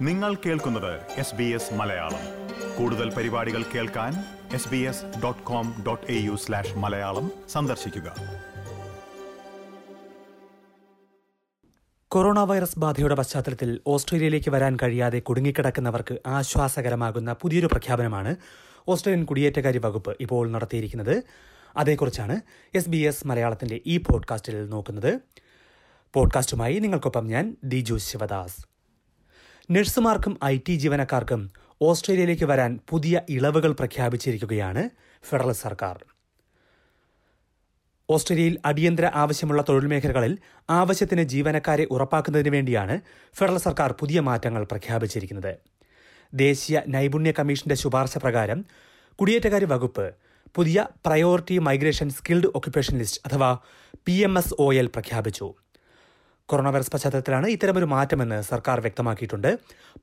നിങ്ങൾ കേൾക്കുന്നത് S B S Malayalam. കൂടുതൽ പരിപാടികൾ കേൾക്കാൻ S B S dot com dot A U slash Malayalam സന്ദർശിക്കുക. കൊറോണ വൈറസ് ബാധയുടെ പശ്ചാത്തലത്തിൽ ഓസ്ട്രേലിയയിലേക്ക് വരാൻ കഴിയാതെ കുടുങ്ങിക്കിടക്കുന്നവർക്ക് ആശ്വാസകരമാകുന്ന പുതിയൊരു പ്രഖ്യാപനമാണ് ഓസ്ട്രേലിയൻ കുടിയേറ്റകാര്യ വകുപ്പ് ഇപ്പോൾ നടത്തിയിരിക്കുന്നത്. അതേക്കുറിച്ചാണ് എസ് ബി എസ് മലയാളത്തിന്റെ ഈ പോഡ്കാസ്റ്റിൽ നോക്കുന്നത്. പോഡ്കാസ്റ്റുമായി നിങ്ങൾക്കൊപ്പം ഞാൻ ദിജു ശിവദാസ്. നഴ്സുമാർക്കും ഐ ടി ജീവനക്കാർക്കും ഓസ്ട്രേലിയയിലേക്ക് വരാൻ പുതിയ ഇളവുകൾ പ്രഖ്യാപിച്ചിരിക്കുകയാണ് ഫെഡറൽ സർക്കാർ. ഓസ്ട്രേലിയയിൽ അടിയന്തര ആവശ്യമുള്ള തൊഴിൽ മേഖലകളിൽ ആവശ്യത്തിന് ജീവനക്കാരെ ഉറപ്പാക്കുന്നതിന് വേണ്ടിയാണ് ഫെഡറൽ സർക്കാർ പുതിയ മാറ്റങ്ങൾ പ്രഖ്യാപിച്ചിരിക്കുന്നത്. ദേശീയ നൈപുണ്യ കമ്മീഷന്റെ ശുപാർശ പ്രകാരം കുടിയേറ്റകാര്യ വകുപ്പ് പുതിയ priority migration skilled occupation list അഥവാ P M S O L പ്രഖ്യാപിച്ചു. കൊറോണ വൈറസ് പശ്ചാത്തലത്തിലാണ് ഇത്തരമൊരു മാറ്റമെന്ന് സർക്കാർ വ്യക്തമാക്കിയിട്ടുണ്ട്.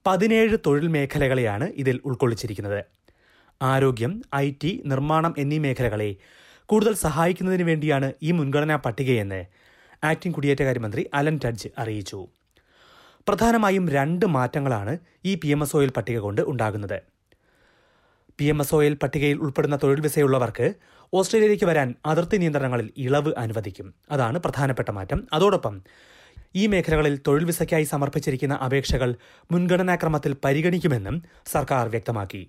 പതിനേഴ് തൊഴിൽ മേഖലകളെയാണ് ഇതിൽ ഉൾക്കൊള്ളിച്ചിരിക്കുന്നത്. ആരോഗ്യം ഐ ടി നിർമ്മാണം എന്നീ മേഖലകളെ കൂടുതൽ സഹായിക്കുന്നതിന് വേണ്ടിയാണ് ഈ മുൻഗണനാ പട്ടികയെന്ന് ആക്ടിംഗ് കുടിയേറ്റകാര്യമന്ത്രി അലൻ ടഡ്ജ് അറിയിച്ചു. പ്രധാനമായും രണ്ട് മാറ്റങ്ങളാണ് ഈ പി എം എസ് ഒയിൽ പട്ടിക കൊണ്ട് ഉണ്ടാകുന്നത്. പി എം എസ് ഒയിൽ പട്ടികയിൽ ഉൾപ്പെടുന്ന തൊഴിൽ വിസയുള്ളവർക്ക് ഓസ്ട്രേലിയയിലേക്ക് വരാൻ അതിർത്തി നിയന്ത്രണങ്ങളിൽ ഇളവ് അനുവദിക്കും. അതാണ് പ്രധാനപ്പെട്ട മാറ്റം. അതോടൊപ്പം ഈ മേഖലകളിൽ തൊഴിൽ വിസയ്ക്കായി സമർപ്പിച്ചിരിക്കുന്ന അപേക്ഷകൾ മുൻഗണനാക്രമത്തിൽ പരിഗണിക്കുമെന്നും സർക്കാർ വ്യക്തമാക്കി.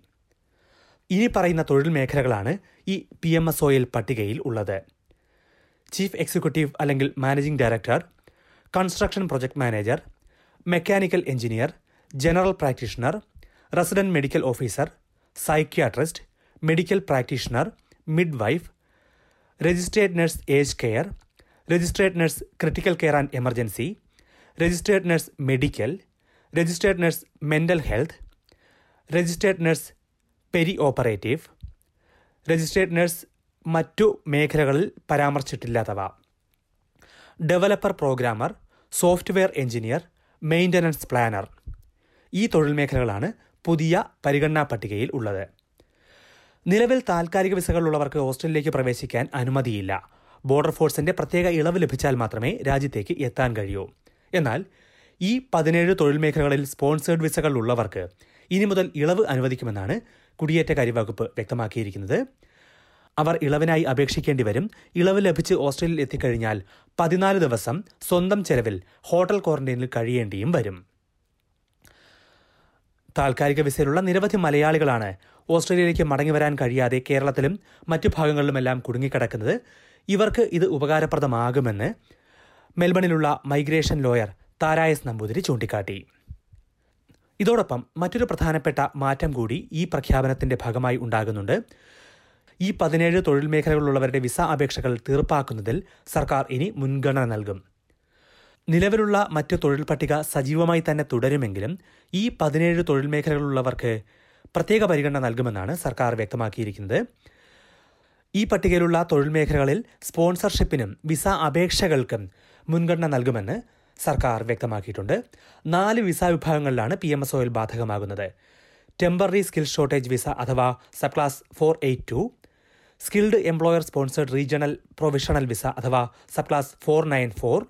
ഇനി പറയുന്ന തൊഴിൽ മേഖലകളാണ് ഈ പി എം എസ് ഒയിൽ പട്ടികയിൽ ഉള്ളത്. ചീഫ് എക്സിക്യൂട്ടീവ് അല്ലെങ്കിൽ managing director construction project manager mechanical engineer general practitioner resident medical officer psychiatrist medical practitioner midwife registered nurse age care registered nurse critical care and emergency registered nurse medical registered nurse mental health registered nurse perioperative registered nurse മറ്റു മേഖലകളിൽ പരാമർശിച്ചിട്ടില്ലാത്തവ. Developer programmer software engineer maintenance planner ഈ തൊഴിൽ മേഖലകളാണ് പുതിയ പരിഗണനാ പട്ടികയിൽ ഉള്ളത്. നിലവിൽ താൽക്കാലിക വിസകളുള്ളവർക്ക് ഓസ്ട്രേലിയയിലേക്ക് പ്രവേശിക്കാൻ അനുമതിയില്ല. ബോർഡർ ഫോഴ്സിന്റെ പ്രത്യേക ഇളവ് ലഭിച്ചാൽ മാത്രമേ രാജ്യത്തേക്ക് എത്താൻ കഴിയൂ. എന്നാൽ ഈ പതിനേഴ് തൊഴിൽ മേഖലകളിൽ സ്പോൺസേഡ് വിസകൾ ഉള്ളവർക്ക് ഇനി മുതൽ ഇളവ് അനുവദിക്കുമെന്നാണ് കുടിയേറ്റകാര്യ വകുപ്പ് വ്യക്തമാക്കിയിരിക്കുന്നത്. അവർ ഇളവിനായി അപേക്ഷിക്കേണ്ടി വരും. ഇളവ് ലഭിച്ച് ഓസ്ട്രേലിയയിൽ എത്തിക്കഴിഞ്ഞാൽ പതിനാല് ദിവസം സ്വന്തം ചെലവിൽ ഹോട്ടൽ ക്വാറന്റൈനിൽ കഴിയേണ്ടിയും വരും. താൽക്കാലിക വിസയിലുള്ള നിരവധി മലയാളികളാണ് ഓസ്ട്രേലിയയിലേക്ക് മടങ്ങി വരാൻ കഴിയാതെ കേരളത്തിലും മറ്റു ഭാഗങ്ങളിലുമെല്ലാം കുടുങ്ങിക്കിടക്കുന്നത്. ഇവർക്ക് ഇത് ഉപകാരപ്രദമാകുമെന്ന് മെൽബണിലുള്ള മൈഗ്രേഷൻ ലോയർ താരായസ് നമ്പൂതിരി ചൂണ്ടിക്കാട്ടി. ഇതോടൊപ്പം മറ്റൊരു പ്രധാനപ്പെട്ട മാറ്റം കൂടി ഈ പ്രഖ്യാപനത്തിന്റെ ഭാഗമായി ഉണ്ടാകുന്നുണ്ട്. ഈ പതിനേഴ് തൊഴിൽ മേഖലകളിലുള്ളവരുടെ വിസ അപേക്ഷകൾ തീർപ്പാക്കുന്നതിൽ സർക്കാർ ഇനി മുൻഗണന നൽകും. നിലവിലുള്ള മറ്റ് തൊഴിൽ പട്ടിക സജീവമായി തന്നെ തുടരുമെങ്കിലും ഈ പതിനേഴ് തൊഴിൽ മേഖലകളിലുള്ളവർക്ക് പ്രത്യേക പരിഗണന നൽകുമെന്നാണ് സർക്കാർ വ്യക്തമാക്കിയിരിക്കുന്നത്. ഈ പട്ടികയിലുള്ള തൊഴിൽ മേഖലകളിൽ സ്പോൺസർഷിപ്പിനും വിസ അപേക്ഷകൾക്കും മുൻഗണന നൽകുമെന്ന് സർക്കാർ വ്യക്തമാക്കിയിട്ടുണ്ട്. നാല് വിസ വിഭാഗങ്ങളിലാണ് പി എം എസ് ഒയിൽ ബാധകമാകുന്നത്. ടെമ്പററി സ്കിൽ ഷോർട്ടേജ് വിസ അഥവാ subclass four eight two skilled employer sponsored regional provisional visa അഥവാ subclass four nine four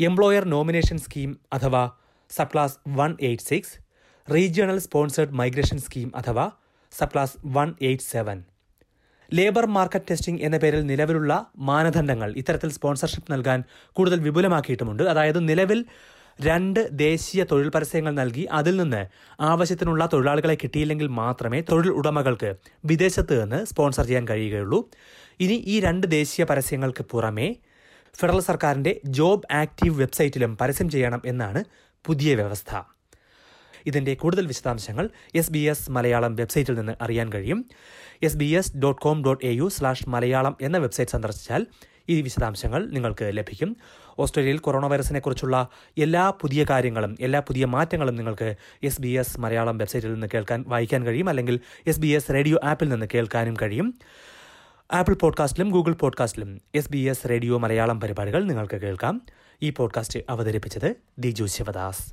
employer nomination scheme അഥവാ subclass one eight six regional sponsored migration scheme അഥവാ subclass one eight seven. Labour market testing എന്ന പേരിൽ നിലവിലുള്ള മാനദണ്ഡങ്ങൾ ഇത്തരത്തിൽ sponsorship നൽകാൻ കൂടുതൽ വിപുലമാക്കിയിട്ടുമുണ്ട്. അതായത് നിലവിൽ രണ്ട് ദേശീയ തൊഴിൽ പരസ്യങ്ങൾ നൽകി അതിൽ നിന്ന് ആവശ്യത്തിനുള്ള തൊഴിലാളികളെ കിട്ടിയില്ലെങ്കിൽ മാത്രമേ തൊഴിൽ ഉടമകൾക്ക് വിദേശത്ത് നിന്ന് സ്പോൺസർ ചെയ്യാൻ കഴിയുകയുള്ളൂ. ഇനി ഈ രണ്ട് ദേശീയ പരസ്യങ്ങൾക്ക് പുറമേ ഫെഡറൽ സർക്കാരിന്റെ ജോബ് ആക്റ്റീവ് വെബ്സൈറ്റിലും പരസ്യം ചെയ്യണം എന്നാണ് പുതിയ വ്യവസ്ഥ. ഇതിന്റെ കൂടുതൽ വിശദാംശങ്ങൾ എസ് ബി എസ് മലയാളം വെബ്സൈറ്റിൽ നിന്ന് അറിയാൻ കഴിയും. S B S dot com dot A U slash Malayalam എന്ന വെബ്സൈറ്റ് സന്ദർശിച്ചാൽ ഈ വിശദാംശങ്ങൾ നിങ്ങൾക്ക് ലഭിക്കും. ഓസ്ട്രേലിയയിൽ കൊറോണ വൈറസിനെ കുറിച്ചുള്ള എല്ലാ പുതിയ കാര്യങ്ങളും എല്ലാ പുതിയ മാറ്റങ്ങളും നിങ്ങൾക്ക് എസ് ബി എസ് മലയാളം വെബ്സൈറ്റിൽ നിന്ന് കേൾക്കാൻ വായിക്കാൻ കഴിയും അല്ലെങ്കിൽ എസ് ബി എസ് റേഡിയോ ആപ്പിൽ നിന്ന് കേൾക്കാനും കഴിയും. ആപ്പിൾ പോഡ്കാസ്റ്റിലും Google പോഡ്കാസ്റ്റിലും S B S radio Malayalam പരിപാടികൾ നിങ്ങൾക്ക് കേൾക്കാം. ഈ പോഡ്കാസ്റ്റ് അവതരിപ്പിച്ചത് Diju Sivadas.